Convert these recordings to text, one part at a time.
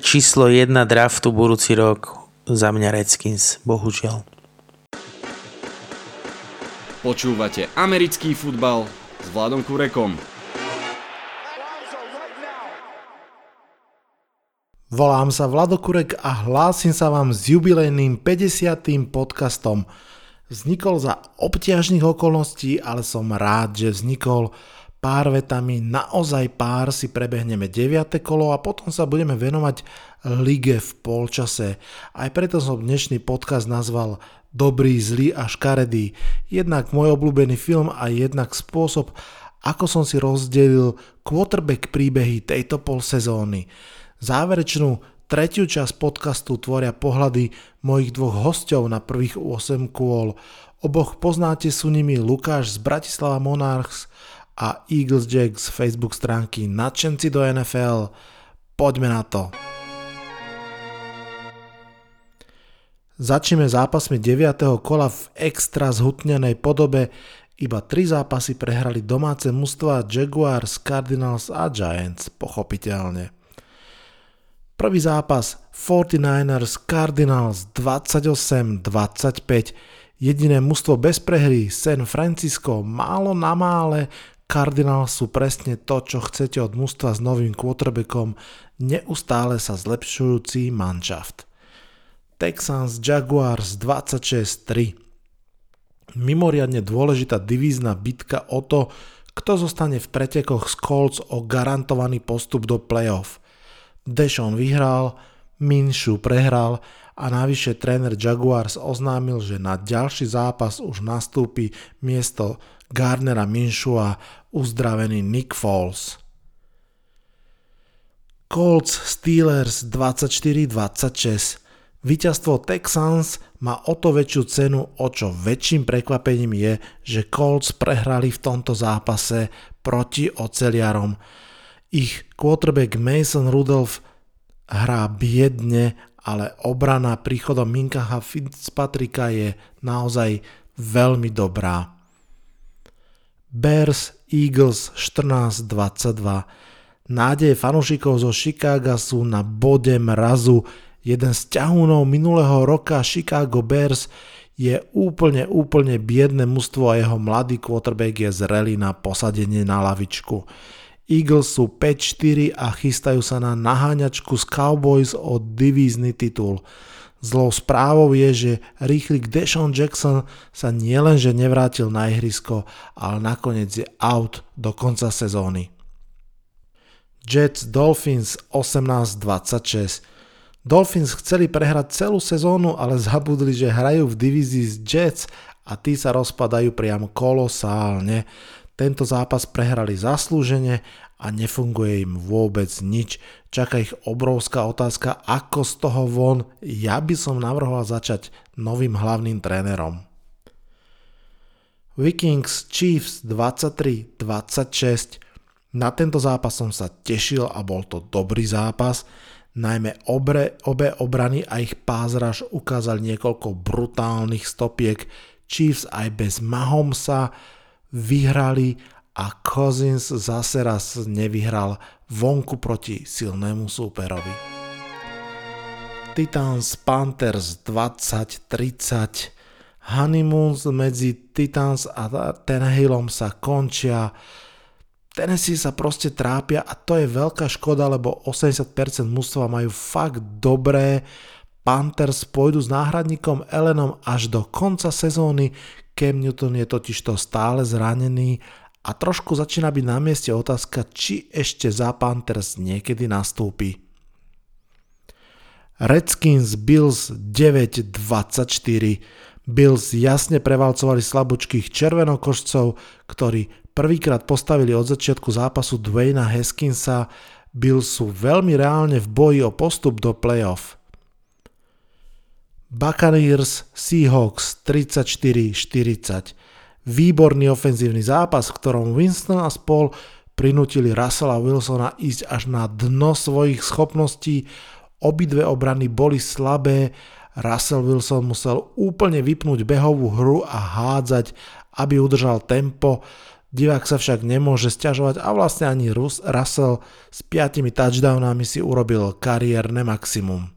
číslo 1 draftu budúci rok za mňa Redskins, bohužiaľ. Počúvate americký futbal s Vladom Kurekom. Volám sa Vladokurek a hlásim sa vám s jubilejným 50. podcastom. Vznikol za obťažných okolností, ale som rád, že vznikol pár vetami, naozaj pár si prebehneme 9. kolo a potom sa budeme venovať lige v polčase. Aj preto som dnešný podcast nazval Dobrý, zlý a škaredý. Jednak môj obľúbený film a jednak spôsob, ako som si rozdelil quarterback príbehy tejto pol sezóny. Záverečnú tretiu časť podcastu tvoria pohľady mojich dvoch hostov na prvých 8 kôl. Oboch poznáte sú nimi Lukáš z Bratislava Monarchs a Eagles Jack z Facebook stránky Nadšenci do NFL. Poďme na to. Začneme zápasmi 9. kola v extra zhutnenej podobe. Iba tri zápasy prehrali domáce mužstva Jaguars, Cardinals a Giants, pochopiteľne. Prvý zápas 49ers Cardinals 28-25. Jediné mužstvo bez prehry San Francisco málo na mále. Cardinals sú presne to, čo chcete od mužstva s novým quarterbackom, neustále sa zlepšujúci manšaft. Texans Jaguars 26-3. Mimoriadne dôležitá divízna bitka o to, kto zostane v pretekoch z Colts o garantovaný postup do playoff – Dešon vyhral, Minshu prehral a navyše tréner Jaguars oznámil, že na ďalší zápas už nastúpi miesto Garnera a uzdravený Nick Foles. Colts Steelers 24-26 Výťazstvo Texans má o to väčšiu cenu, o čo väčším prekvapením je, že Colts prehrali v tomto zápase proti oceliarom. Ich quarterback Mason Rudolph hrá biedne, ale obrana príchodom Minkaha Fitzpatricka je naozaj veľmi dobrá. Bears Eagles 14-22 Nádeje fanúšikov zo Chicaga sú na bode mrazu. Jeden z ťahúnov minulého roka Chicago Bears je úplne, úplne biedne mužstvo a jeho mladý quarterback je zrelý na posadenie na lavičku. Eagles sú 5-4 a chystajú sa na naháňačku z Cowboys o divízny titul. Zlou správou je, že rýchlik Deshaun Jackson sa nielenže nevrátil na ihrisko, ale nakoniec je out do konca sezóny. Jets Dolphins 18-26 Dolphins chceli prehrať celú sezónu, ale zabudli, že hrajú v divízii z Jets a tí sa rozpadajú priamo kolosálne. Tento zápas prehrali zaslúžene a nefunguje im vôbec nič. Čaká ich obrovská otázka, ako z toho von. Ja by som navrhoval začať novým hlavným trénerom. Vikings Chiefs 23-26 Na tento zápas som sa tešil a bol to dobrý zápas. Najmä obre, obe obrany a ich pázraž ukázali niekoľko brutálnych stopiek. Chiefs aj bez Mahomsa vyhrali a Cousins zase raz nevyhral vonku proti silnému súperovi. Titans Panthers 2030 Honeymoons medzi Titans a Tannehillom sa končia. Tennessee sa proste trápia a to je veľká škoda, lebo 80% mužstva majú fakt dobré. Panthers pôjdu s náhradníkom Elenom až do konca sezóny, Cam Newton je totižto stále zranený a trošku začína byť na mieste otázka, či ešte za Panthers niekedy nastúpi. Redskins Bills 9-24 Bills jasne prevalcovali slabúčkých červenokošcov, ktorí prvýkrát postavili od začiatku zápasu Dwayna Haskinsa. Bills sú veľmi reálne v boji o postup do playoff. Buccaneers Seahawks 34-40. Výborný ofenzívny zápas, v ktorom Winston a spol prinútili Russella Wilsona ísť až na dno svojich schopností. Obidve obrany boli slabé, Russell Wilson musel úplne vypnúť behovú hru a hádzať, aby udržal tempo. Divák sa však nemôže stiažovať a vlastne ani Rus, Russell s 5 touchdownami si urobil kariérne maximum.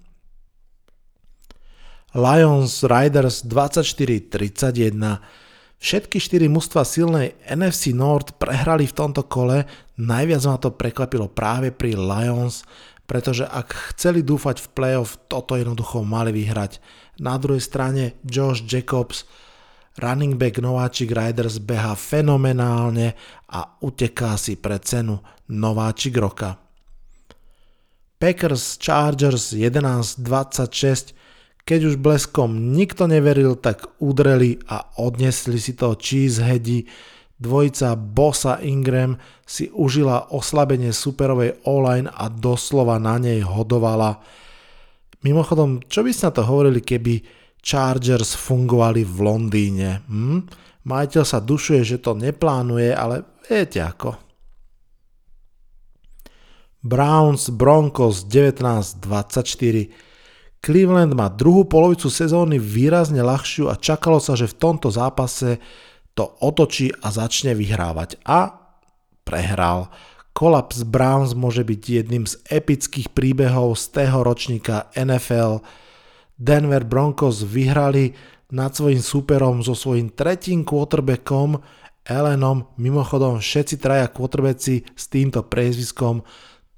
Lions Riders 24-31 Všetky štyri mužstva silnej NFC North prehrali v tomto kole, najviac ma to prekvapilo práve pri Lions, pretože ak chceli dúfať v playoff, toto jednoducho mali vyhrať. Na druhej strane Josh Jacobs, running back nováčik Riders beha fenomenálne a uteká si pre cenu nováčik roka. Packers Chargers 11-26 keď už bleskom nikto neveril, tak udreli a odnesli si to cheeseheadi. Dvojica Bossa Ingram si užila oslabenie superovej online a doslova na nej hodovala. Mimochodom, čo by ste na to hovorili, keby Chargers fungovali v Londýne? Hm? Majiteľ sa dušuje, že to neplánuje, ale viete ako. Browns Broncos 1924 Cleveland má druhú polovicu sezóny výrazne ľahšiu a čakalo sa, že v tomto zápase to otočí a začne vyhrávať. A prehral. Kolaps Browns môže byť jedným z epických príbehov z tého ročníka NFL. Denver Broncos vyhrali nad svojim súperom so svojím tretím quarterbackom Ellenom. Mimochodom všetci traja quarterbacki s týmto priezviskom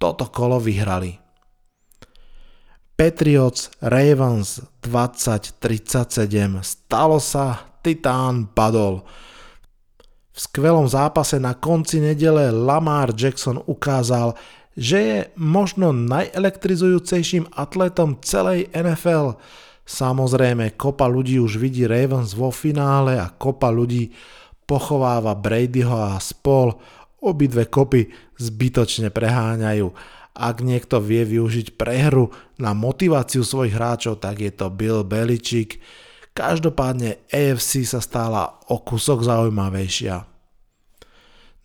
toto kolo vyhrali. Patriots Ravens 2037. Stalo sa, Titán padol. V skvelom zápase na konci nedele Lamar Jackson ukázal, že je možno najelektrizujúcejším atletom celej NFL. Samozrejme, kopa ľudí už vidí Ravens vo finále a kopa ľudí pochováva Bradyho a spol. Obidve kopy zbytočne preháňajú ak niekto vie využiť prehru na motiváciu svojich hráčov, tak je to Bill Belichick. Každopádne AFC sa stala o kusok zaujímavejšia.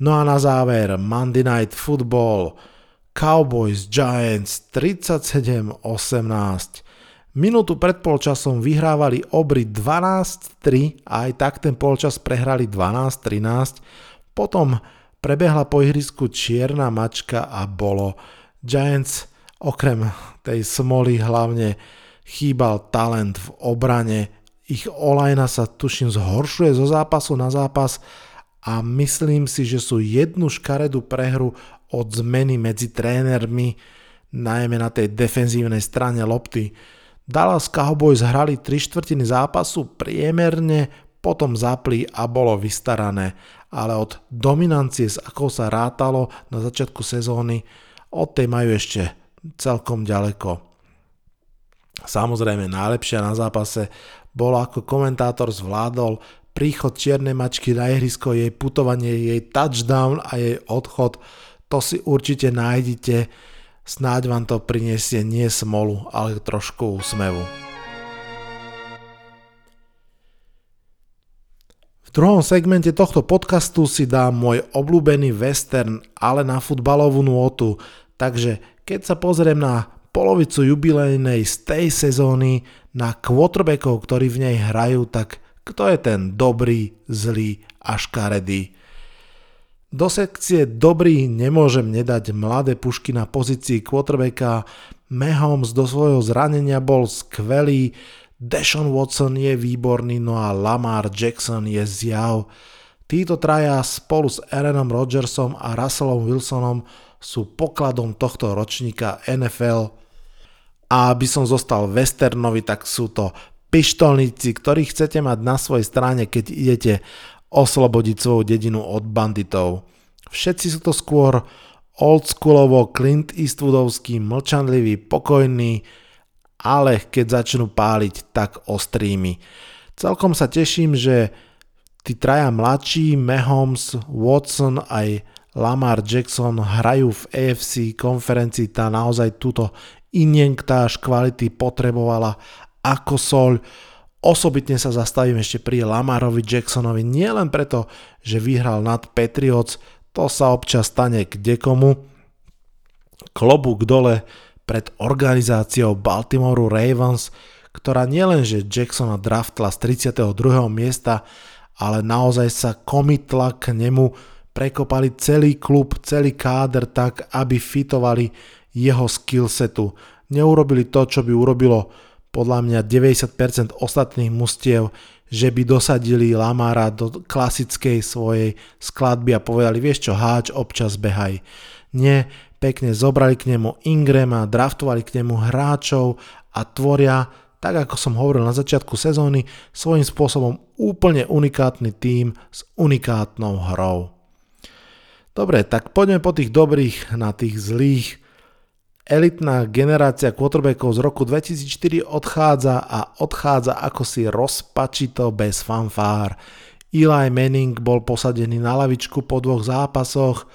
No a na záver Monday Night Football Cowboys Giants 37-18 Minútu pred polčasom vyhrávali obry 12-3 a aj tak ten polčas prehrali 12-13. Potom prebehla po ihrisku čierna mačka a bolo Giants okrem tej smoly hlavne chýbal talent v obrane. Ich olajna sa tuším zhoršuje zo zápasu na zápas a myslím si, že sú jednu škaredú prehru od zmeny medzi trénermi, najmä na tej defenzívnej strane lopty. Dallas Cowboys hrali 3 štvrtiny zápasu priemerne, potom zapli a bolo vystarané, ale od dominancie, s akou sa rátalo na začiatku sezóny, od tej majú ešte celkom ďaleko. Samozrejme najlepšia na zápase bolo ako komentátor zvládol príchod čiernej mačky na ihrisko, jej putovanie, jej touchdown a jej odchod. To si určite nájdete, snáď vám to priniesie nie smolu, ale trošku úsmevu. V druhom segmente tohto podcastu si dám môj obľúbený western, ale na futbalovú nôtu, takže keď sa pozriem na polovicu jubilejnej z tej sezóny, na quarterbackov, ktorí v nej hrajú, tak kto je ten dobrý, zlý a škaredý? Do sekcie dobrý nemôžem nedať mladé pušky na pozícii quarterbacka, Mahomes do svojho zranenia bol skvelý, Deshaun Watson je výborný, no a Lamar Jackson je zjav. Títo traja spolu s Aaronom Rodgersom a Russellom Wilsonom sú pokladom tohto ročníka NFL. A aby som zostal westernovi, tak sú to pištolníci, ktorých chcete mať na svojej strane, keď idete oslobodiť svoju dedinu od banditov. Všetci sú to skôr oldschoolovo Clint Eastwoodovský, mlčanlivý, pokojný, ale keď začnú páliť, tak ostrými. Celkom sa teším, že tí traja mladší, Mahomes, Watson aj Lamar Jackson hrajú v AFC konferencii, tá naozaj túto injektáž kvality potrebovala ako sol. Osobitne sa zastavím ešte pri Lamarovi Jacksonovi, nielen preto, že vyhral nad Patriots, to sa občas stane kdekomu. Klobúk dole pred organizáciou Baltimore Ravens, ktorá nielenže Jacksona draftla z 32. miesta, ale naozaj sa komitla k nemu prekopali celý klub, celý káder tak, aby fitovali jeho skillsetu. Neurobili to, čo by urobilo podľa mňa 90% ostatných mustiev, že by dosadili Lamara do klasickej svojej skladby a povedali, vieš čo, háč, občas behaj. Nie, pekne zobrali k nemu Ingrama, draftovali k nemu hráčov a tvoria, tak ako som hovoril na začiatku sezóny, svojím spôsobom úplne unikátny tím s unikátnou hrou. Dobre, tak poďme po tých dobrých na tých zlých. Elitná generácia quarterbackov z roku 2004 odchádza a odchádza ako si rozpačito bez fanfár. Eli Manning bol posadený na lavičku po dvoch zápasoch,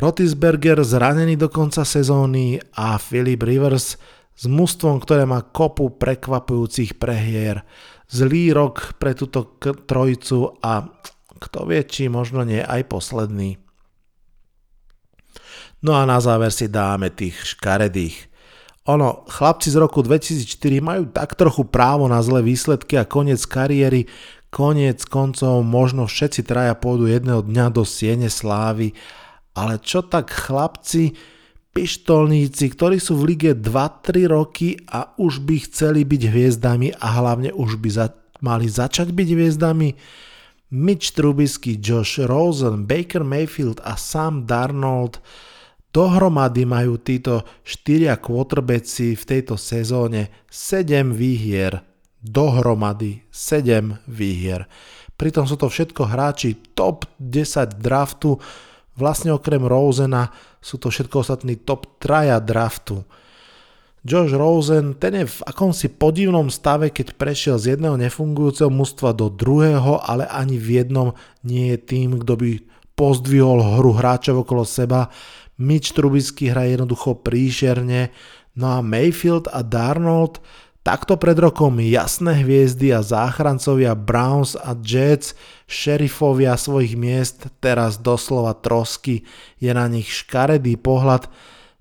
Rotisberger zranený do konca sezóny a Philip Rivers s mústvom, ktoré má kopu prekvapujúcich prehier. Zlý rok pre túto trojicu a kto vie, či možno nie aj posledný. No a na záver si dáme tých škaredých. Ono, chlapci z roku 2004 majú tak trochu právo na zlé výsledky a koniec kariéry, koniec koncov možno všetci traja pôjdu jedného dňa do siene slávy ale čo tak chlapci, pištolníci, ktorí sú v lige 2-3 roky a už by chceli byť hviezdami a hlavne už by za- mali začať byť hviezdami? Mitch Trubisky, Josh Rosen, Baker Mayfield a Sam Darnold dohromady majú títo štyria quarterbacki v tejto sezóne 7 výhier. Dohromady 7 výhier. Pritom sú to všetko hráči top 10 draftu, Vlastne okrem Rosena sú to všetko ostatní top traja draftu. Josh Rosen, ten je v akomsi podivnom stave, keď prešiel z jedného nefungujúceho mužstva do druhého, ale ani v jednom nie je tým, kto by pozdvihol hru hráčov okolo seba. Mitch Trubisky hra jednoducho príšerne, no a Mayfield a Darnold Takto pred rokom jasné hviezdy a záchrancovia Browns a Jets, šerifovia svojich miest, teraz doslova trosky, je na nich škaredý pohľad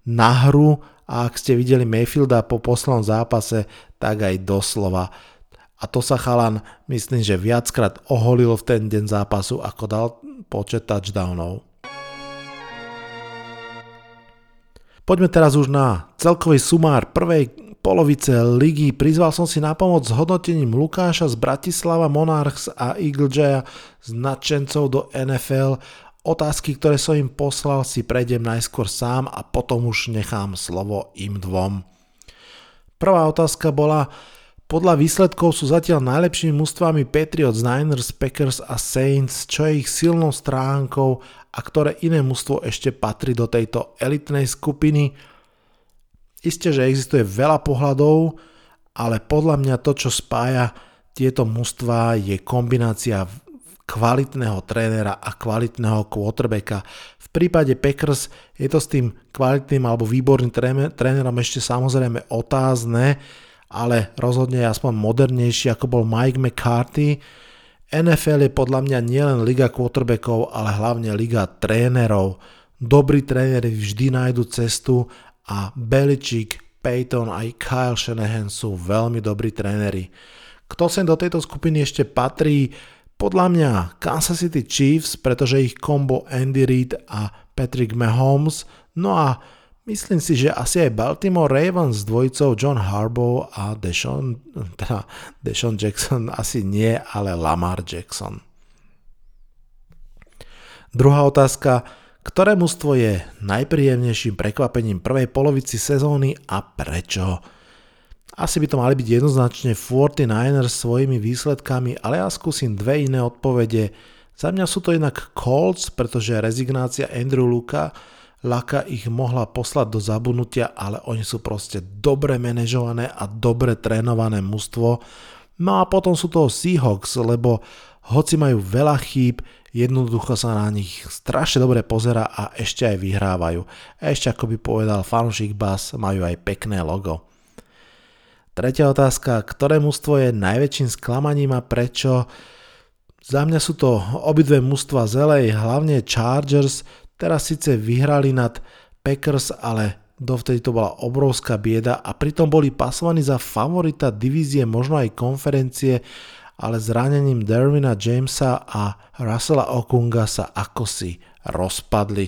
na hru a ak ste videli Mayfielda po poslednom zápase, tak aj doslova. A to sa chalan, myslím, že viackrát oholil v ten deň zápasu, ako dal počet touchdownov. Poďme teraz už na celkový sumár prvej polovice ligy. Prizval som si na pomoc s hodnotením Lukáša z Bratislava Monarchs a Eagle Jaya z nadšencov do NFL. Otázky, ktoré som im poslal, si prejdem najskôr sám a potom už nechám slovo im dvom. Prvá otázka bola, podľa výsledkov sú zatiaľ najlepšími mústvami Patriots, Niners, Packers a Saints, čo je ich silnou stránkou a ktoré iné mústvo ešte patrí do tejto elitnej skupiny. Isté, že existuje veľa pohľadov, ale podľa mňa to, čo spája tieto mužstva je kombinácia kvalitného trénera a kvalitného quarterbacka. V prípade Packers je to s tým kvalitným alebo výborným trénerom ešte samozrejme otázne, ale rozhodne je aspoň modernejší ako bol Mike McCarthy. NFL je podľa mňa nielen liga quarterbackov, ale hlavne liga trénerov. Dobrí tréneri vždy nájdu cestu a Belichick, Peyton aj Kyle Shanahan sú veľmi dobrí tréneri. Kto sem do tejto skupiny ešte patrí? Podľa mňa Kansas City Chiefs, pretože ich kombo Andy Reid a Patrick Mahomes, no a myslím si, že asi aj Baltimore Ravens s dvojicou John Harbaugh a Deshaun, teda Deshaun Jackson asi nie, ale Lamar Jackson. Druhá otázka, ktoré mužstvo je najpríjemnejším prekvapením prvej polovici sezóny a prečo? Asi by to mali byť jednoznačne 49ers svojimi výsledkami, ale ja skúsim dve iné odpovede. Za mňa sú to inak Colts, pretože rezignácia Andrew Luka Laka ich mohla poslať do zabudnutia, ale oni sú proste dobre manažované a dobre trénované mužstvo. No a potom sú to Seahawks, lebo hoci majú veľa chýb, jednoducho sa na nich strašne dobre pozera a ešte aj vyhrávajú. Ešte ako by povedal fanúšik Bass, majú aj pekné logo. Tretia otázka, ktoré mužstvo je najväčším sklamaním a prečo? Za mňa sú to obidve mužstva zelej, hlavne Chargers, teraz síce vyhrali nad Packers, ale dovtedy to bola obrovská bieda a pritom boli pasovaní za favorita divízie, možno aj konferencie ale zranením Derwina Jamesa a Russella Okunga sa ako si rozpadli.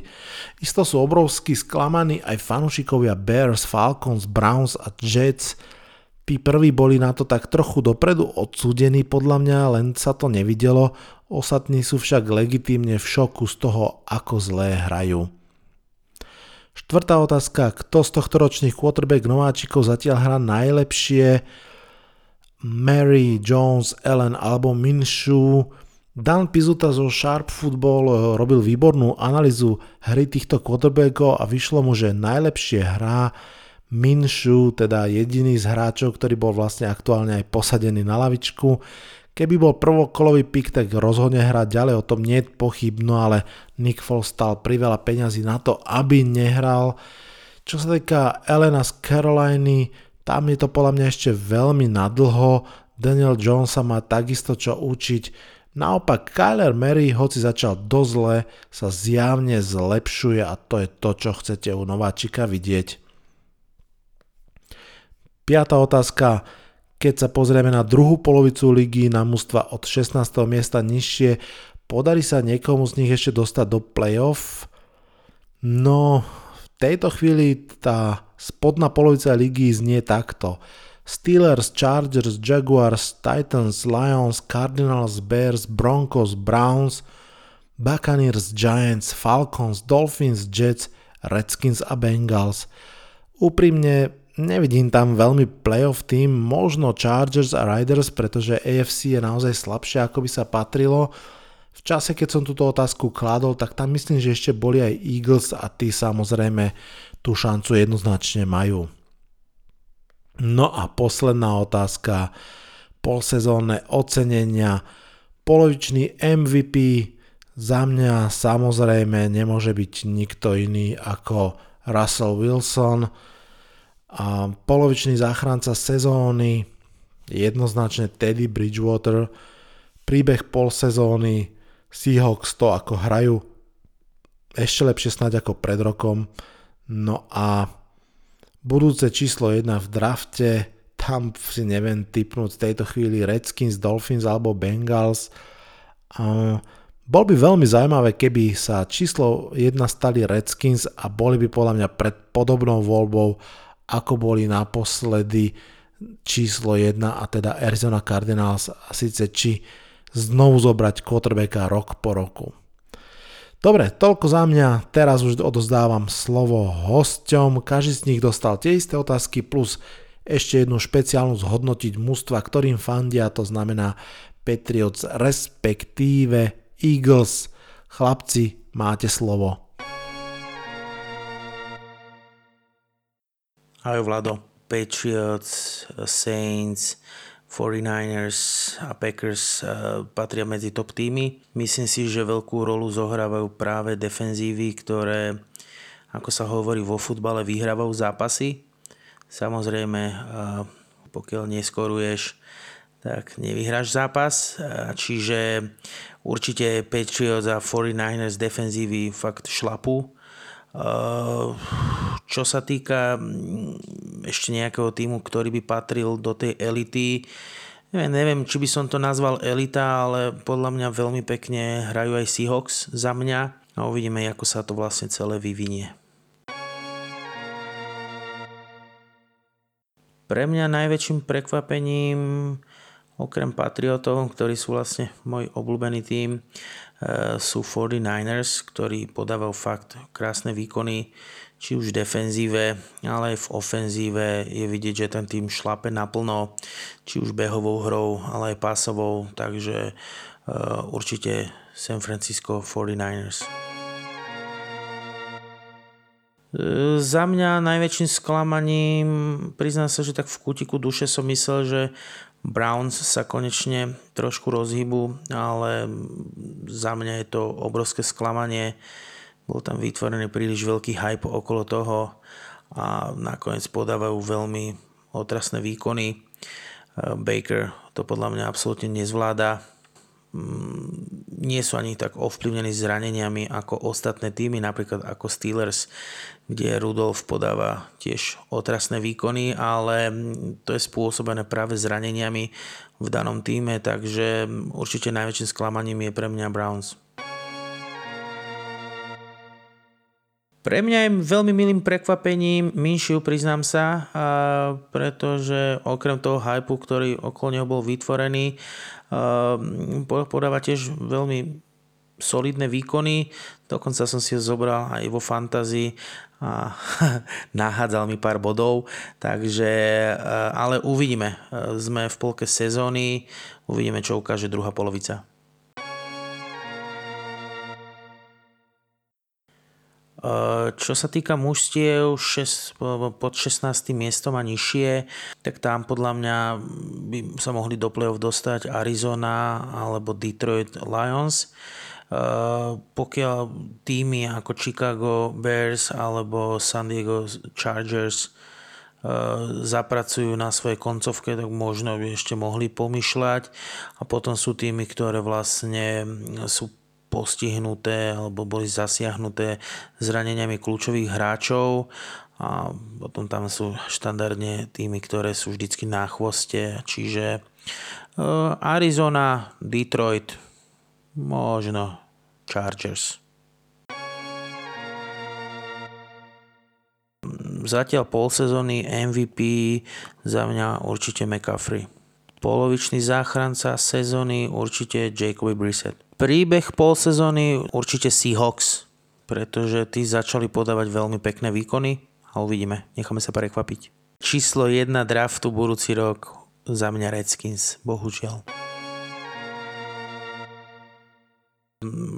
Isto sú obrovsky sklamaní aj fanúšikovia Bears, Falcons, Browns a Jets. Tí prví boli na to tak trochu dopredu odsúdení podľa mňa, len sa to nevidelo. Ostatní sú však legitímne v šoku z toho, ako zlé hrajú. Štvrtá otázka, kto z tohto ročných quarterback nováčikov zatiaľ hrá najlepšie? Mary, Jones, Allen alebo Minshew? Dan Pizuta zo Sharp Football eh, robil výbornú analýzu hry týchto quarterbackov a vyšlo mu, že najlepšie hrá Minshew, teda jediný z hráčov, ktorý bol vlastne aktuálne aj posadený na lavičku. Keby bol prvokolový pik, tak rozhodne hrať ďalej, o tom nie je pochyb, no ale Nick Foles stal priveľa peňazí na to, aby nehral. Čo sa týka Elena z Caroliny, tam je to podľa mňa ešte veľmi nadlho, Daniel Jones sa má takisto čo učiť, Naopak Kyler Mary, hoci začal dozle, sa zjavne zlepšuje a to je to, čo chcete u nováčika vidieť. Piatá otázka. Keď sa pozrieme na druhú polovicu ligy na mužstva od 16. miesta nižšie, podarí sa niekomu z nich ešte dostať do playoff? No, v tejto chvíli tá spodná polovica ligy znie takto. Steelers, Chargers, Jaguars, Titans, Lions, Cardinals, Bears, Broncos, Browns, Buccaneers, Giants, Falcons, Dolphins, Jets, Redskins a Bengals. Úprimne nevidím tam veľmi playoff tým, možno Chargers a Riders, pretože AFC je naozaj slabšie ako by sa patrilo. V čase, keď som túto otázku kladol, tak tam myslím, že ešte boli aj Eagles a tí samozrejme tú šancu jednoznačne majú. No a posledná otázka, polsezónne ocenenia, polovičný MVP, za mňa samozrejme nemôže byť nikto iný ako Russell Wilson. A polovičný záchranca sezóny, jednoznačne Teddy Bridgewater, príbeh pol sezóny, Seahawks to ako hrajú ešte lepšie snáď ako pred rokom. No a budúce číslo 1 v drafte, tam si neviem typnúť v tejto chvíli Redskins, Dolphins alebo Bengals. Uh, bol by veľmi zaujímavé, keby sa číslo 1 stali Redskins a boli by podľa mňa pred podobnou voľbou, ako boli naposledy číslo 1 a teda Arizona Cardinals a síce či znovu zobrať quarterbacka rok po roku. Dobre, toľko za mňa, teraz už odozdávam slovo hosťom, každý z nich dostal tie isté otázky plus ešte jednu špeciálnu zhodnotiť mústva, ktorým fandia, to znamená Patriots respektíve Eagles. Chlapci, máte slovo. Ahoj Vlado, Patriots, Saints, 49ers a Packers eh, patria medzi top týmy. Myslím si, že veľkú rolu zohrávajú práve defenzívy, ktoré, ako sa hovorí vo futbale, vyhrávajú zápasy. Samozrejme, eh, pokiaľ neskoruješ, tak nevyhráš zápas. Eh, čiže určite Patriots a 49ers defenzívy fakt šlapu čo sa týka mm, ešte nejakého týmu, ktorý by patril do tej elity, neviem, neviem, či by som to nazval elita, ale podľa mňa veľmi pekne hrajú aj Seahawks za mňa a uvidíme, ako sa to vlastne celé vyvinie. Pre mňa najväčším prekvapením okrem Patriotov, ktorí sú vlastne môj obľúbený tým, Eh, sú 49ers, ktorí podávajú fakt krásne výkony, či už v defenzíve, ale aj v ofenzíve je vidieť, že ten tým šlape naplno, či už behovou hrou, ale aj pásovou, takže uh, určite San Francisco 49ers. Eh, za mňa najväčším sklamaním, priznám sa, že tak v kútiku duše som myslel, že Browns sa konečne trošku rozhybu, ale za mňa je to obrovské sklamanie. Bol tam vytvorený príliš veľký hype okolo toho a nakoniec podávajú veľmi otrasné výkony. Baker to podľa mňa absolútne nezvláda nie sú ani tak ovplyvnení zraneniami ako ostatné týmy, napríklad ako Steelers, kde Rudolf podáva tiež otrasné výkony, ale to je spôsobené práve zraneniami v danom týme, takže určite najväčším sklamaním je pre mňa Browns. Pre mňa je veľmi milým prekvapením Minshew, priznám sa, pretože okrem toho hypu, ktorý okolo neho bol vytvorený, podáva tiež veľmi solidné výkony, dokonca som si ho zobral aj vo fantázii a nahádzal mi pár bodov, takže, ale uvidíme, sme v polke sezóny, uvidíme, čo ukáže druhá polovica. Čo sa týka mužstiev 6, pod 16. miestom a nižšie, tak tam podľa mňa by sa mohli do play-off dostať Arizona alebo Detroit Lions. Pokiaľ týmy ako Chicago Bears alebo San Diego Chargers zapracujú na svojej koncovke, tak možno by ešte mohli pomýšľať. A potom sú týmy, ktoré vlastne sú postihnuté alebo boli zasiahnuté zraneniami kľúčových hráčov a potom tam sú štandardne týmy, ktoré sú vždycky na chvoste, čiže e, Arizona, Detroit, možno Chargers. Zatiaľ pol sezóny MVP za mňa určite McCaffrey. Polovičný záchranca sezóny určite Jacoby Brissett príbeh pol sezóny určite Seahawks, pretože tí začali podávať veľmi pekné výkony a uvidíme, necháme sa prekvapiť. Číslo 1 draftu budúci rok za mňa Redskins, bohužiaľ.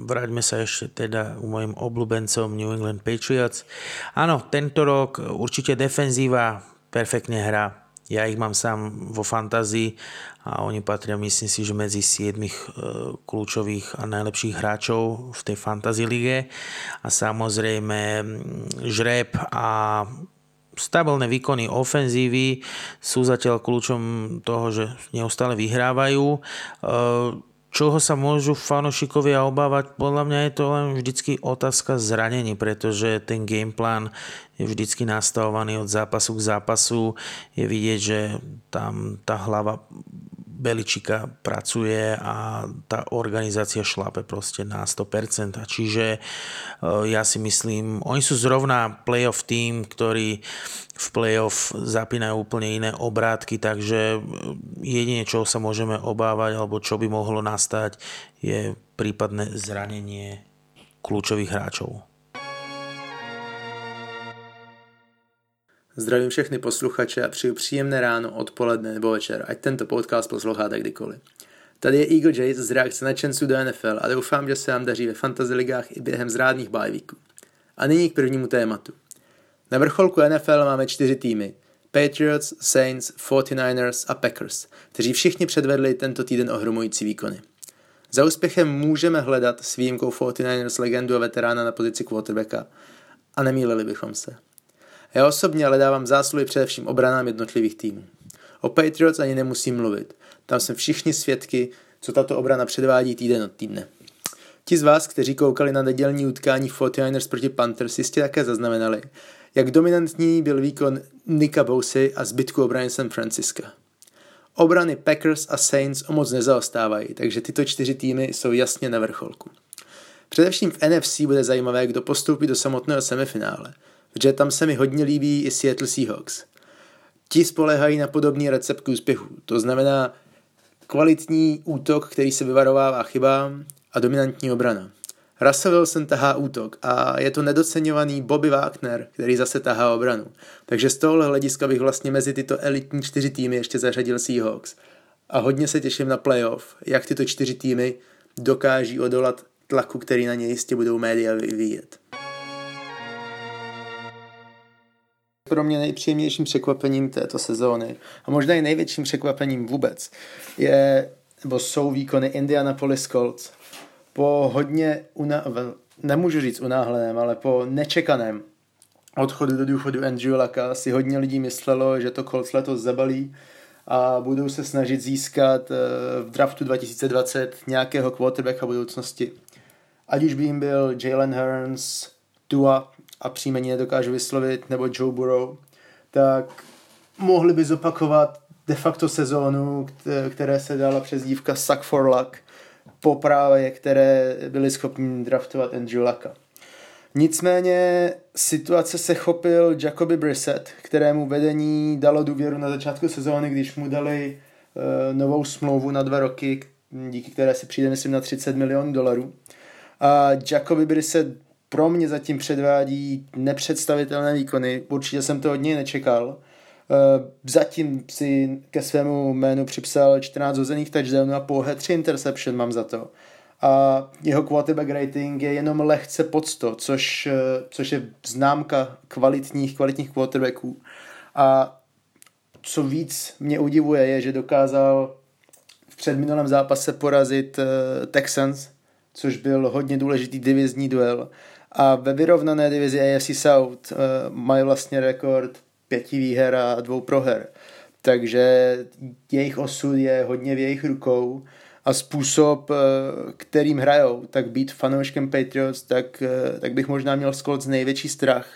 Vráťme sa ešte teda u mojim obľúbencom New England Patriots. Áno, tento rok určite defenzíva perfektne hrá ja ich mám sám vo fantázii a oni patria myslím si, že medzi 7 e, kľúčových a najlepších hráčov v tej fantasy lige. A samozrejme žreb a stabilné výkony ofenzívy sú zatiaľ kľúčom toho, že neustále vyhrávajú. E, čoho sa môžu fanošikovia obávať, podľa mňa je to len vždycky otázka zranení, pretože ten gameplan je vždycky nastavovaný od zápasu k zápasu. Je vidieť, že tam tá hlava Beličika pracuje a tá organizácia šlape proste na 100%. Čiže e, ja si myslím, oni sú zrovna playoff tým, ktorý v playoff zapínajú úplne iné obrátky, takže e, jedine, čo sa môžeme obávať alebo čo by mohlo nastať, je prípadné zranenie kľúčových hráčov. Zdravím všechny posluchače a přeju příjemné ráno, odpoledne nebo večer, ať tento podcast posloucháte kdykoliv. Tady je Eagle Jays z reakce nadšenců do NFL a doufám, že se vám daří ve fantasy ligách i během zrádných bajvíků. A nyní k prvnímu tématu. Na vrcholku NFL máme čtyři týmy. Patriots, Saints, 49ers a Packers, kteří všichni předvedli tento týden ohromující výkony. Za úspěchem můžeme hledat s výjimkou 49ers legendu a veterána na pozici quarterbacka a nemýlili bychom se. Já osobně ale dávám zásluhy především obranám jednotlivých týmů. O Patriots ani nemusím mluvit. Tam jsme všichni svědky, co tato obrana předvádí týden od týdne. Ti z vás, kteří koukali na nedělní utkání 49ers proti Panthers, jistě také zaznamenali, jak dominantní byl výkon Nika Bousy a zbytku obrany San Francisca. Obrany Packers a Saints o moc nezaostávají, takže tyto čtyři týmy jsou jasně na vrcholku. Především v NFC bude zajímavé, kdo postoupí do samotného semifinále – protože tam se mi hodně líbí i Seattle Seahawks. Ti spolehají na podobný recept k úspěchu. To znamená kvalitní útok, který se vyvarovává chybám a dominantní obrana. Russell Wilson tahá útok a je to nedoceňovaný Bobby Wagner, který zase tahá obranu. Takže z tohohle hlediska bych vlastně mezi tyto elitní čtyři týmy ještě zařadil Seahawks. A hodně se těším na playoff, jak tyto čtyři týmy dokáží odolat tlaku, který na ně jistě budou média vyvíjet. Pro mě nejpříjemnějším překvapením této sezóny a možná i největším překvapením vůbec je, nebo jsou výkony Indianapolis Colts. Po hodně, una, nemůžu říct unáhleném, ale po nečekaném odchodu do důchodu Andrew Laka si hodně lidí myslelo, že to Colts letos zabalí a budou se snažit získat eh, v draftu 2020 nějakého quarterbacka budoucnosti. Ať už by jim byl Jalen Hearns, Tua a příjmení nedokážu vyslovit, nebo Joe Burrow, tak mohli by zopakovat de facto sezónu, které se dala dívka Suck for Luck, po právě, které byli schopni draftovat Andrew Lucka. Nicméně situace se chopil Jacoby Brissett, kterému vedení dalo důvěru na začátku sezóny, když mu dali uh, novou smlouvu na dva roky, díky které si přijde, myslím, na 30 milionů dolarů. A Jacoby Brissett pro mě zatím předvádí nepředstavitelné výkony. Určitě jsem to od něj nečekal. Eh, zatím si ke svému jménu připsal 14 hozených touchdownů a pouhé 3 interception mám za to. A jeho quarterback rating je jenom lehce pod 100, což, eh, což je známka kvalitních, kvalitních quarterbacků. A co víc mě udivuje, je, že dokázal v předminulém zápase porazit uh, Texans, což byl hodně důležitý divizní duel. A ve vyrovnané divizi AFC South uh, mají vlastně rekord pěti výher a dvou proher. Takže jejich osud je hodně v jejich rukou a způsob, uh, kterým hrajou, tak být fanouškem Patriots, tak, uh, tak bych možná měl z největší strach.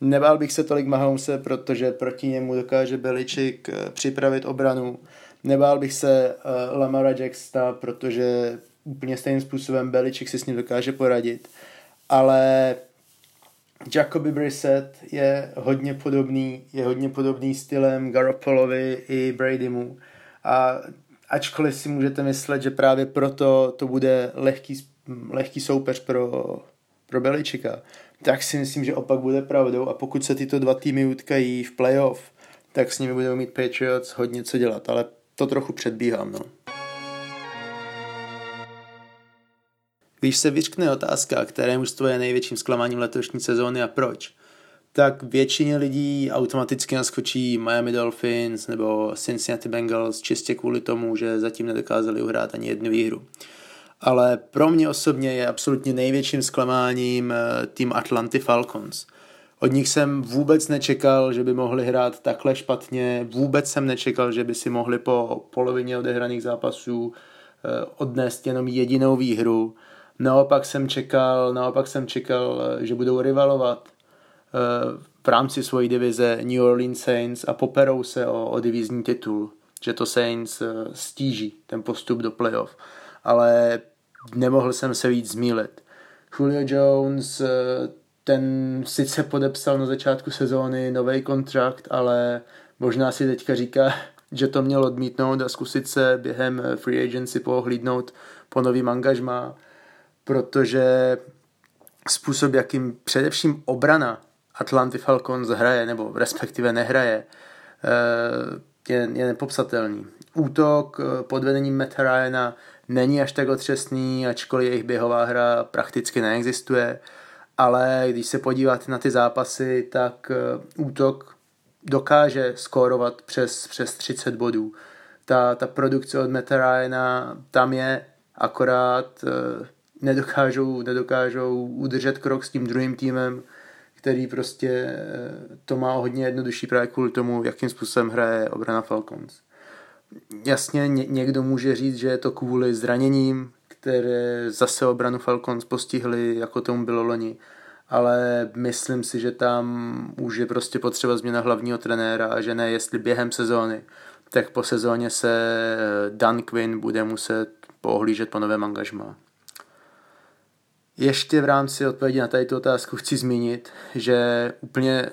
Nebál bych se tolik Mahomese, protože proti němu dokáže Beličik připravit obranu. Nebál bych se Lamara Jacksta, protože úplně stejným způsobem Beličik si s ním dokáže poradit ale Jacoby Brissett je hodně podobný, je hodně podobný stylem Garoppolovi i Bradymu. A ačkoliv si můžete myslet, že právě proto to bude lehký, lehký soupeř pro, pro Beličika, tak si myslím, že opak bude pravdou. A pokud se tyto dva týmy utkají v playoff, tak s nimi budou mít Patriots hodně co dělat, ale to trochu předbíhám, no. Když se vyřkne otázka, které mužstvo je největším zklamáním letošní sezóny a proč, tak většině lidí automaticky naskočí Miami Dolphins nebo Cincinnati Bengals čistě kvůli tomu, že zatím nedokázali uhrát ani jednu výhru. Ale pro mě osobně je absolutně největším zklamáním eh, tým Atlanty Falcons. Od nich jsem vůbec nečekal, že by mohli hrát takhle špatně, vůbec jsem nečekal, že by si mohli po polovině odehraných zápasů eh, odnést jenom jedinou výhru Naopak jsem čekal, naopak jsem čekal, eh, že budou rivalovat eh, v rámci svojí divize New Orleans Saints a poperou se o, o divizní titul, že to Saints eh, stíží ten postup do playoff. Ale nemohl jsem se víc zmílit. Julio Jones, ten sice podepsal na začátku sezóny nový kontrakt, ale možná si teďka říká, že to měl odmítnout a zkusit se během free agency pohlídnout po novým angažmá protože způsob, jakým především obrana Atlanty Falcons hraje, nebo respektive nehraje, eh, je, je nepopsatelný. Útok eh, pod vedením Matt Ryana není až tak otřesný, ačkoliv jejich běhová hra prakticky neexistuje, ale když se podíváte na ty zápasy, tak eh, útok dokáže skórovat přes, přes 30 bodů. Ta, ta produkce od Matt Ryana tam je, akorát nedokážou, nedokážou udržet krok s tím druhým týmem, který prostě eh, to má hodně jednodušší právě kvůli tomu, jakým způsobem hraje obrana Falcons. Jasně někdo může říct, že je to kvůli zraněním, které zase obranu Falcons postihly, jako tomu bylo loni, ale myslím si, že tam už je prostě potřeba změna hlavního trenéra a že ne jestli během sezóny, tak po sezóně se eh, Dan Quinn bude muset pohlížet po novém angažmá. Ještě v rámci odpovědi na tady otázku chci zmínit, že úplně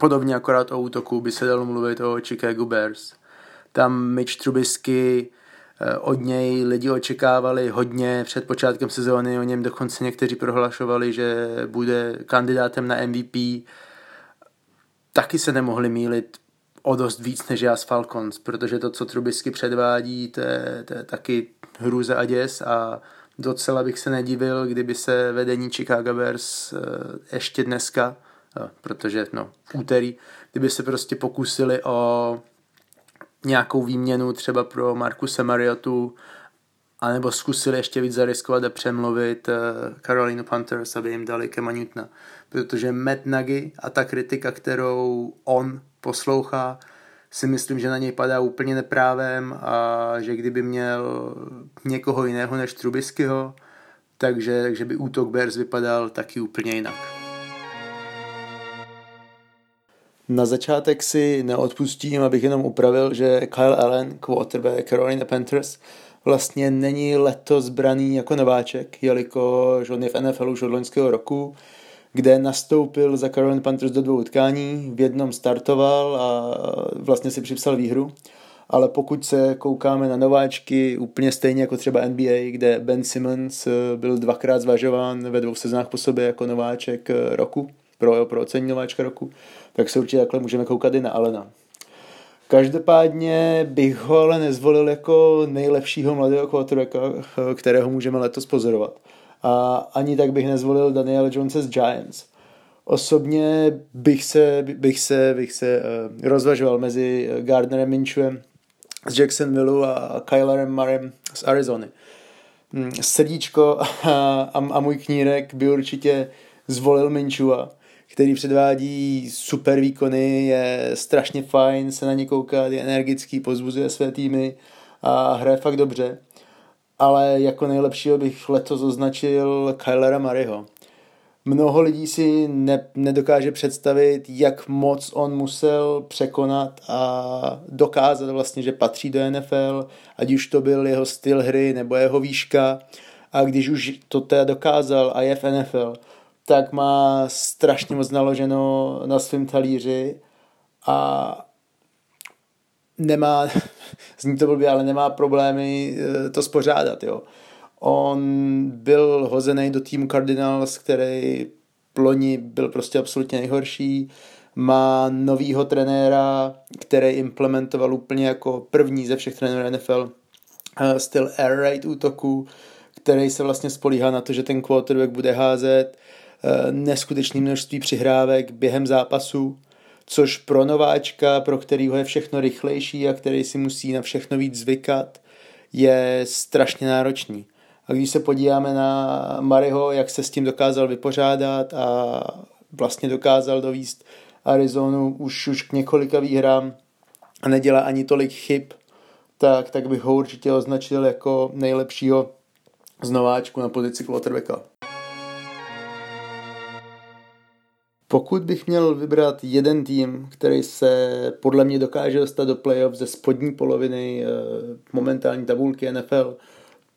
podobně akorát o útoku by se dalo mluvit o Chicago Bears. Tam Mitch Trubisky eh, od něj lidi očekávali hodně před počátkem sezóny, o něm dokonce někteří prohlašovali, že bude kandidátem na MVP. Taky se nemohli mílit o dost víc než já s Falcons, protože to, co Trubisky předvádí, to je, to je taky hrůze a děs a docela bych se nedivil, kdyby se vedení Chicago Bears eh, ještě dneska, eh, protože no, v úterý, kdyby se prostě pokusili o nějakou výměnu třeba pro Markuse Mariotu, anebo zkusili ještě víc zariskovat a přemluvit eh, Carolina Panthers, aby jim dali Kema Newtona. Protože Matt Nagy a ta kritika, kterou on poslouchá, si myslím, že na něj padá úplně neprávem a že kdyby měl někoho jiného než Trubiskyho, takže, takže by útok Bears vypadal taky úplně jinak. Na začátek si neodpustím, abych jenom upravil, že Kyle Allen, quarterback Carolina Panthers, vlastně není letos braný jako nováček, jelikož on je v NFL už od loňského roku, kde nastoupil za Carolina Panthers do dvou utkání, v jednom startoval a vlastně si připsal výhru. Ale pokud se koukáme na nováčky, úplně stejně jako třeba NBA, kde Ben Simmons byl dvakrát zvažován ve dvou sezónách po sobě jako nováček roku, pro, pro ocení nováčka roku, tak se určitě takhle můžeme koukat i na Alena. Každopádně bych ho ale nezvolil jako nejlepšího mladého quarterbacka, kterého můžeme letos pozorovat. A ani tak bych nezvolil Daniela Jonesa z Giants. Osobně bych se, bych se, bych se uh, rozvažoval mezi Gardnerem Minchewem z Jacksonville a Kylerem Murrayem z Arizony. Hmm, srdíčko a, a, a můj knírek by určitě zvolil Minchua který předvádí super výkony, je strašně fajn se na ně koukat, je energický, pozbuzuje své týmy a hraje fakt dobře. Ale jako nejlepšího bych letos označil Kylera Murrayho. Mnoho lidí si ne, nedokáže představit, jak moc on musel překonat a dokázat vlastně, že patří do NFL, ať už to byl jeho styl hry nebo jeho výška. A když už to teda dokázal a je v NFL, tak má strašně moc naloženo na svém talíři a nemá, zní to blbě, ale nemá problémy eh, to spořádat, jo. On byl hozený do týmu Cardinals, který ploni byl prostě absolutně nejhorší. Má novýho trenéra, který implementoval úplně jako první ze všech trenérů NFL eh, styl air raid útoku, který se vlastně spolíhá na to, že ten quarterback bude házet Eh, neskutečné množství přihrávek během zápasu, což pro nováčka, pro kterýho je všechno rychlejší a který si musí na všechno víc zvykat, je strašně náročný. A když se podíváme na Mariho, jak se s tím dokázal vypořádat a vlastně dokázal dovíst Arizonu už, už k několika výhrám a nedělá ani tolik chyb, tak, tak bych ho určitě označil jako nejlepšího z nováčku na pozici quarterbacka. Pokud bych měl vybrat jeden tým, který se podle mě dokáže dostat do playoff ze spodní poloviny eh, momentální tabulky NFL,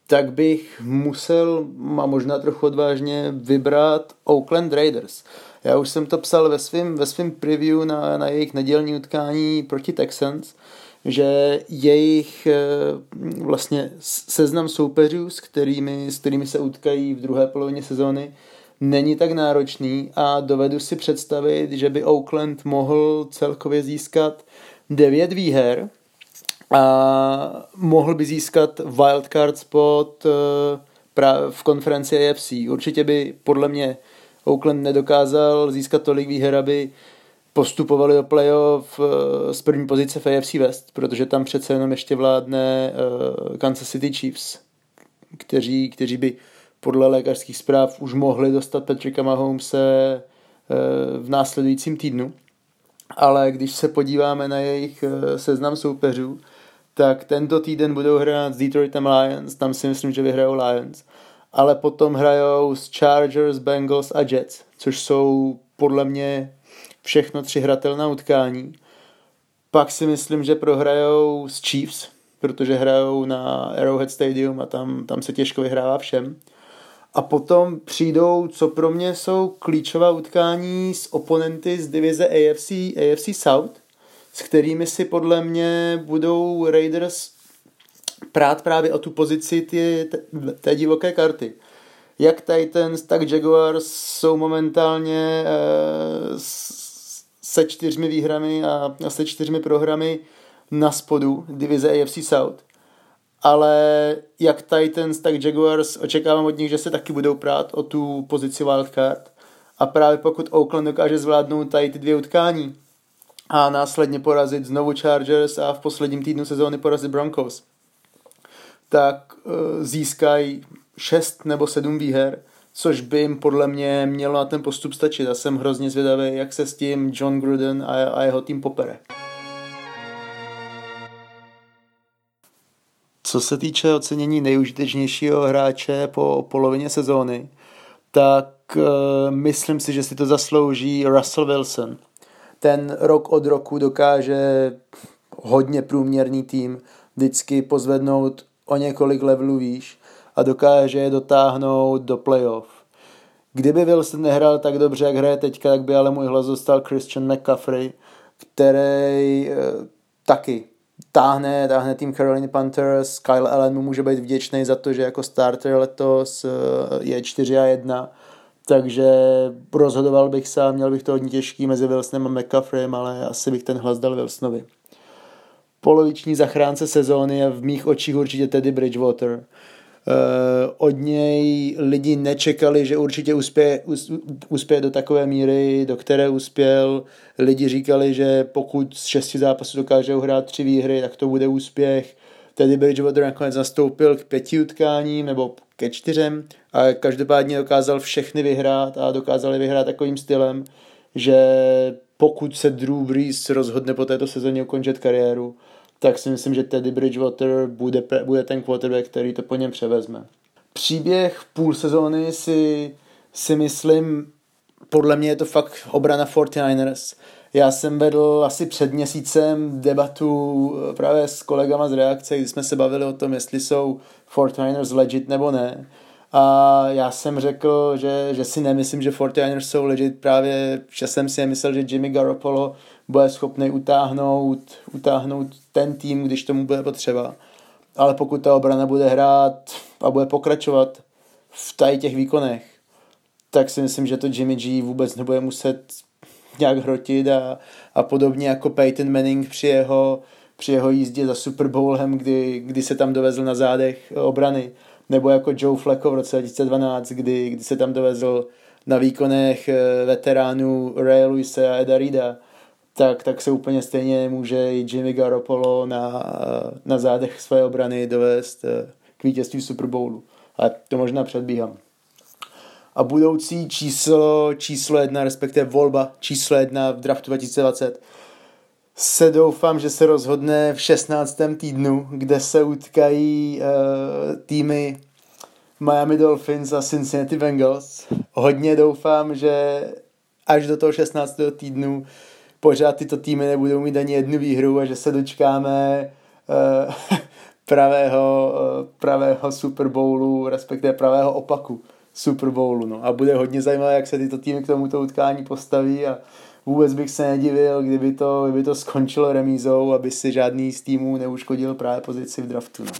tak bych musel, a možná trochu odvážně, vybrat Oakland Raiders. Já už jsem to psal ve svém ve svým preview na, na jejich nedělní utkání proti Texans, že jejich eh, vlastně seznam soupeřů, s kterými, s kterými se utkají v druhé polovině sezóny, není tak náročný a dovedu si představit, že by Oakland mohl celkově získat 9 výher a mohl by získat wildcard spot eh, v konferenci AFC. Určitě by podle mě Oakland nedokázal získat tolik výher, aby postupovali do playoff eh, z první pozice v AFC West, protože tam přece jenom ještě vládne eh, Kansas City Chiefs, kteří, kteří by podle lékařských zpráv už mohli dostat Patricka Mahomese eh, v následujícím týdnu. Ale když se podíváme na jejich eh, seznam soupeřů, tak tento týden budou hrát s Detroitem Lions, tam si myslím, že vyhrajou Lions, ale potom hrajou s Chargers, Bengals a Jets, což jsou podle mě všechno tři hratelná utkání. Pak si myslím, že prohrajou s Chiefs, protože hrajou na Arrowhead Stadium a tam, tam se těžko vyhrává všem. A potom přijdou, co pro mě jsou klíčová utkání s oponenty z divize AFC, AFC South, s kterými si podle mě budou Raiders prát právě o tu pozici ty, té divoké karty. Jak Titans, tak Jaguars jsou momentálně e, se čtyřmi výhrami a, a se čtyřmi prohrami na spodu divize AFC South ale jak Titans, tak Jaguars očekávám od nich, že se taky budou prát o tu pozici wildcard a právě pokud Oakland dokáže zvládnout tady ty dvě utkání a následně porazit znovu Chargers a v posledním týdnu sezóny porazit Broncos, tak uh, získají 6 nebo 7 výher, což by jim podle mě mělo na ten postup stačit. Já jsem hrozně zvědavý, jak se s tím John Gruden a, a jeho tým popere. Co se týče ocenění nejužitečnějšího hráče po polovině sezóny, tak uh, myslím si, že si to zaslouží Russell Wilson. Ten rok od roku dokáže hodně průměrný tým vždycky pozvednout o několik levelů výš a dokáže je dotáhnout do playoff. Kdyby Wilson nehrál tak dobře, jak hraje teďka, tak by ale můj hlas dostal Christian McCaffrey, který e, taky táhne, táhne tým Carolina Panthers. Kyle Allen mu může být vděčný za to, že jako starter letos eh, je 4 a 1. Takže rozhodoval bych se měl bych to hodně těžký mezi Wilsonem a McCaffreyem, ale asi bych ten hlas dal Wilsonovi. Poloviční zachránce sezóny je v mých očích určitě Teddy Bridgewater. Uh, od něj lidi nečekali, že určitě uspěje, uspěje do takové míry, do které uspěl. Lidi říkali, že pokud z šesti zápasů dokáže uhrát tři výhry, tak to bude úspěch. Tedy Bridgewater nakonec nastoupil k pěti utkáním nebo ke čtyřem a každopádně dokázal všechny vyhrát a dokázali vyhrát takovým stylem, že pokud se Drew Brees rozhodne po této sezóně ukončit kariéru, tak si myslím, že Teddy Bridgewater bude, bude ten quarterback, který to po něm převezme. Příběh půl sezóny si, si myslím, podle mě je to fakt obrana 49ers. Já jsem vedl asi před měsícem debatu právě s kolegama z reakce, kdy jsme se bavili o tom, jestli jsou 49ers legit nebo ne. A já jsem řekl, že, že si nemyslím, že 49ers jsou legit právě, že jsem si myslel, že Jimmy Garoppolo bude schopný utáhnout, utáhnout ten tým, když tomu bude potřeba. Ale pokud ta obrana bude hrát a bude pokračovat v tady těch výkonech, tak si myslím, že to Jimmy G vůbec nebude muset nějak hrotit a, a podobně jako Peyton Manning při jeho, při jeho jízdě za Super Bowlem, kdy, kdy se tam dovezl na zádech obrany, nebo jako Joe Flacco v roce 2012, kdy, kdy se tam dovezl na výkonech eh, veteránů Ray Lewise a Eda Rida tak, tak se úplně stejně může i Jimmy Garoppolo na, na zádech své obrany dovést eh, k vítězství Super Bowlu. Ale to možná předbíhám. A budoucí číslo, číslo jedna, respektive volba číslo jedna v draftu 2020 se doufám, že se rozhodne v 16. týdnu, kde se utkají uh, týmy Miami Dolphins a Cincinnati Bengals. Hodně doufám, že až do toho 16. týdnu pořád tyto týmy nebudou mít ani jednu výhru a že se dočkáme uh, pravého, uh, pravého Super Bowlu, respektive pravého opaku Super Bowlu. No. A bude hodně zajímavé, jak se tyto týmy k tomuto utkání postaví a vůbec bych se nedivil, kdyby to, kdyby to skončilo remízou, aby si žádný z týmů neuškodil právě pozici v draftu. No.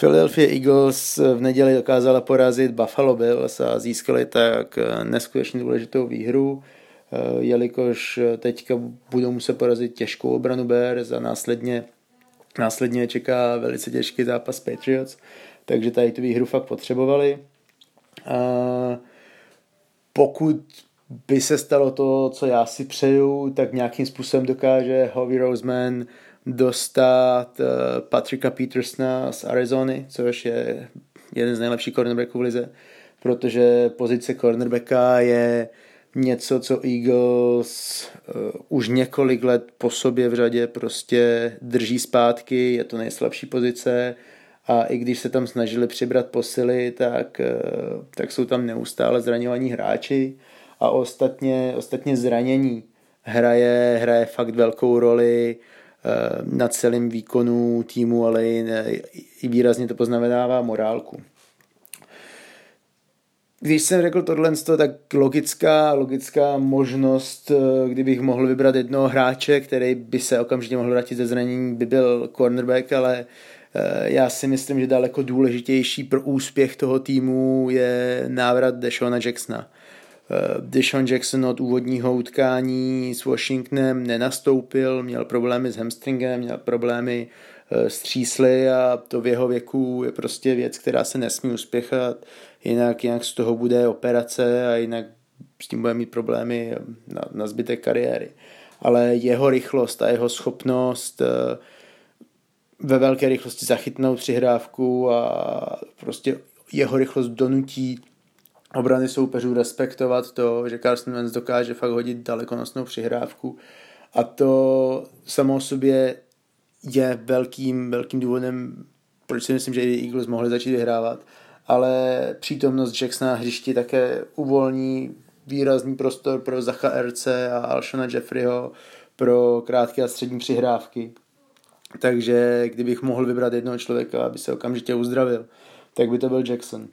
Philadelphia Eagles v neděli dokázala porazit Buffalo Bills a získali tak neskutečně důležitou výhru, jelikož teďka budou muset porazit těžkou obranu Bears a následně, následně čeká velice těžký zápas Patriots, takže tady tu výhru fakt potřebovali. A pokud by se stalo to, co já si přeju, tak nějakým způsobem dokáže Howie Roseman dostat uh, Patricka Petersona z Arizony, což je jeden z nejlepších cornerbacků v lize, protože pozice cornerbacka je něco, co Eagles uh, už několik let po sobě v řadě prostě drží zpátky, je to nejslabší pozice a i když se tam snažili přibrat posily, tak, uh, tak jsou tam neustále zraňovaní hráči a ostatně, ostatně zranění hraje, hraje fakt velkou roli Eh, na celém výkonu týmu, ale i výrazně to poznamenává morálku. Když jsem řekl tohle, tak logická, logická možnost, eh, kdybych mohl vybrat jednoho hráče, který by se okamžitě mohl vrátit ze zranění, by byl cornerback, ale eh, já si myslím, že daleko důležitější pro úspěch toho týmu je návrat Deshona Jacksona. Eh, Deshaun Jackson od úvodního utkání s Washingtonem nenastoupil, měl problémy s hamstringem, měl problémy eh, s třísly a to v jeho věku je prostě věc, která se nesmí uspěchat, jinak, jinak z toho bude operace a jinak s tím bude mít problémy na, na zbytek kariéry. Ale jeho rychlost a jeho schopnost eh, ve velké rychlosti zachytnout přihrávku a prostě jeho rychlost donutí obrany soupeřů respektovat to, že Carson Wentz dokáže fakt hodit dalekonosnou přihrávku a to samo o sobě je velkým, velkým důvodem, proč si myslím, že i Eagles mohli začít vyhrávat, ale přítomnost Jacksona na hřišti také uvolní výrazný prostor pro Zacha Erce a Alshona Jeffreyho pro krátké a střední přihrávky. Takže kdybych mohl vybrat jednoho člověka, aby se okamžitě uzdravil, tak by to byl Jackson.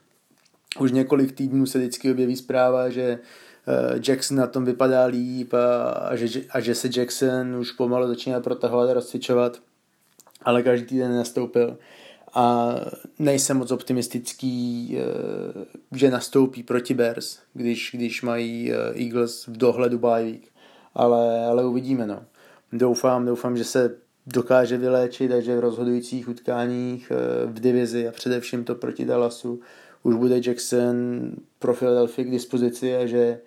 Už několik týdnů se vždycky objeví zpráva, že eh, Jackson na tom vypadá líp a, a, že, a že se Jackson už pomalu začíná protahovat a rozcvičovat, ale každý týden nastoupil a nejsem moc optimistický, eh, že nastoupí proti Bears, když, když mají eh, Eagles v dohledu bye Ale, ale uvidíme, no. Doufám, doufám, že se dokáže vyléčit a že v rozhodujících utkáních eh, v divizi a především to proti Dallasu už bude Jackson pro Philadelphia k dispozici a že,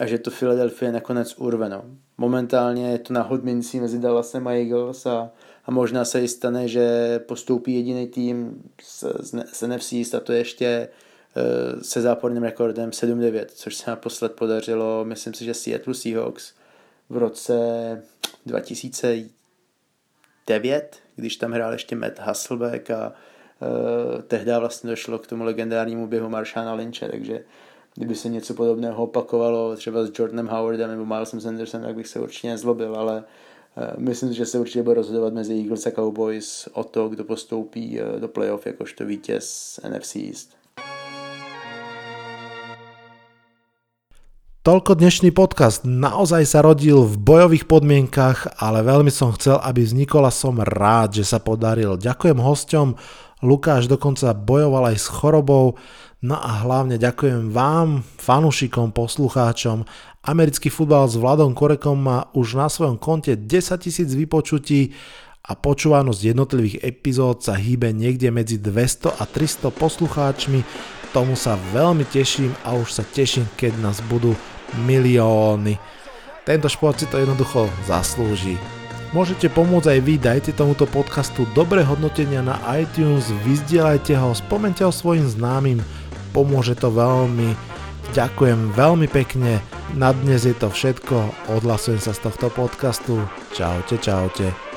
a že to Philadelphia nakonec urve. No. Momentálně je to na hodminci mezi Dallasem a Eagles a, a možná se i stane, že postoupí jediný tým z, z, z NFC a to ještě uh, se záporným rekordem 7-9, což se naposled podařilo, myslím si, že Seattle Seahawks v roce 2009, když tam hrál ještě Matt Hasselbeck a uh, tehdy vlastně došlo k tomu legendárnímu běhu Marshana Lynche, takže kdyby se něco podobného opakovalo třeba s Jordanem Howardem nebo Milesem Sandersem, tak bych se určitě nezlobil, ale Eh, myslím, že se určitě bude rozhodovat mezi Eagles a Cowboys o to, kdo postoupí eh, do playoff jakožto vítěz NFC East. Toľko dnešný podcast. Naozaj sa rodil v bojových podmienkach, ale veľmi som chcel, aby vznikol a som rád, že sa podaril. Ďakujem hosťom. Lukáš dokonca bojoval aj s chorobou. No a hlavne ďakujem vám, fanúšikom, poslucháčom Americký futbal s Vladom Korekom má už na svojom konte 10 tisíc vypočutí a počúvanosť jednotlivých epizód sa hýbe niekde medzi 200 a 300 poslucháčmi. Tomu sa veľmi teším a už sa teším, keď nás budú milióny. Tento šport si to jednoducho zaslúži. Môžete pomôcť aj vy, dajte tomuto podcastu dobré hodnotenia na iTunes, vyzdielajte ho, spomente ho svojim známym, pomôže to veľmi. Ďakujem veľmi pekne, na dnes je to všetko, odhlasujem sa z tohto podcastu. Čaute, čaute.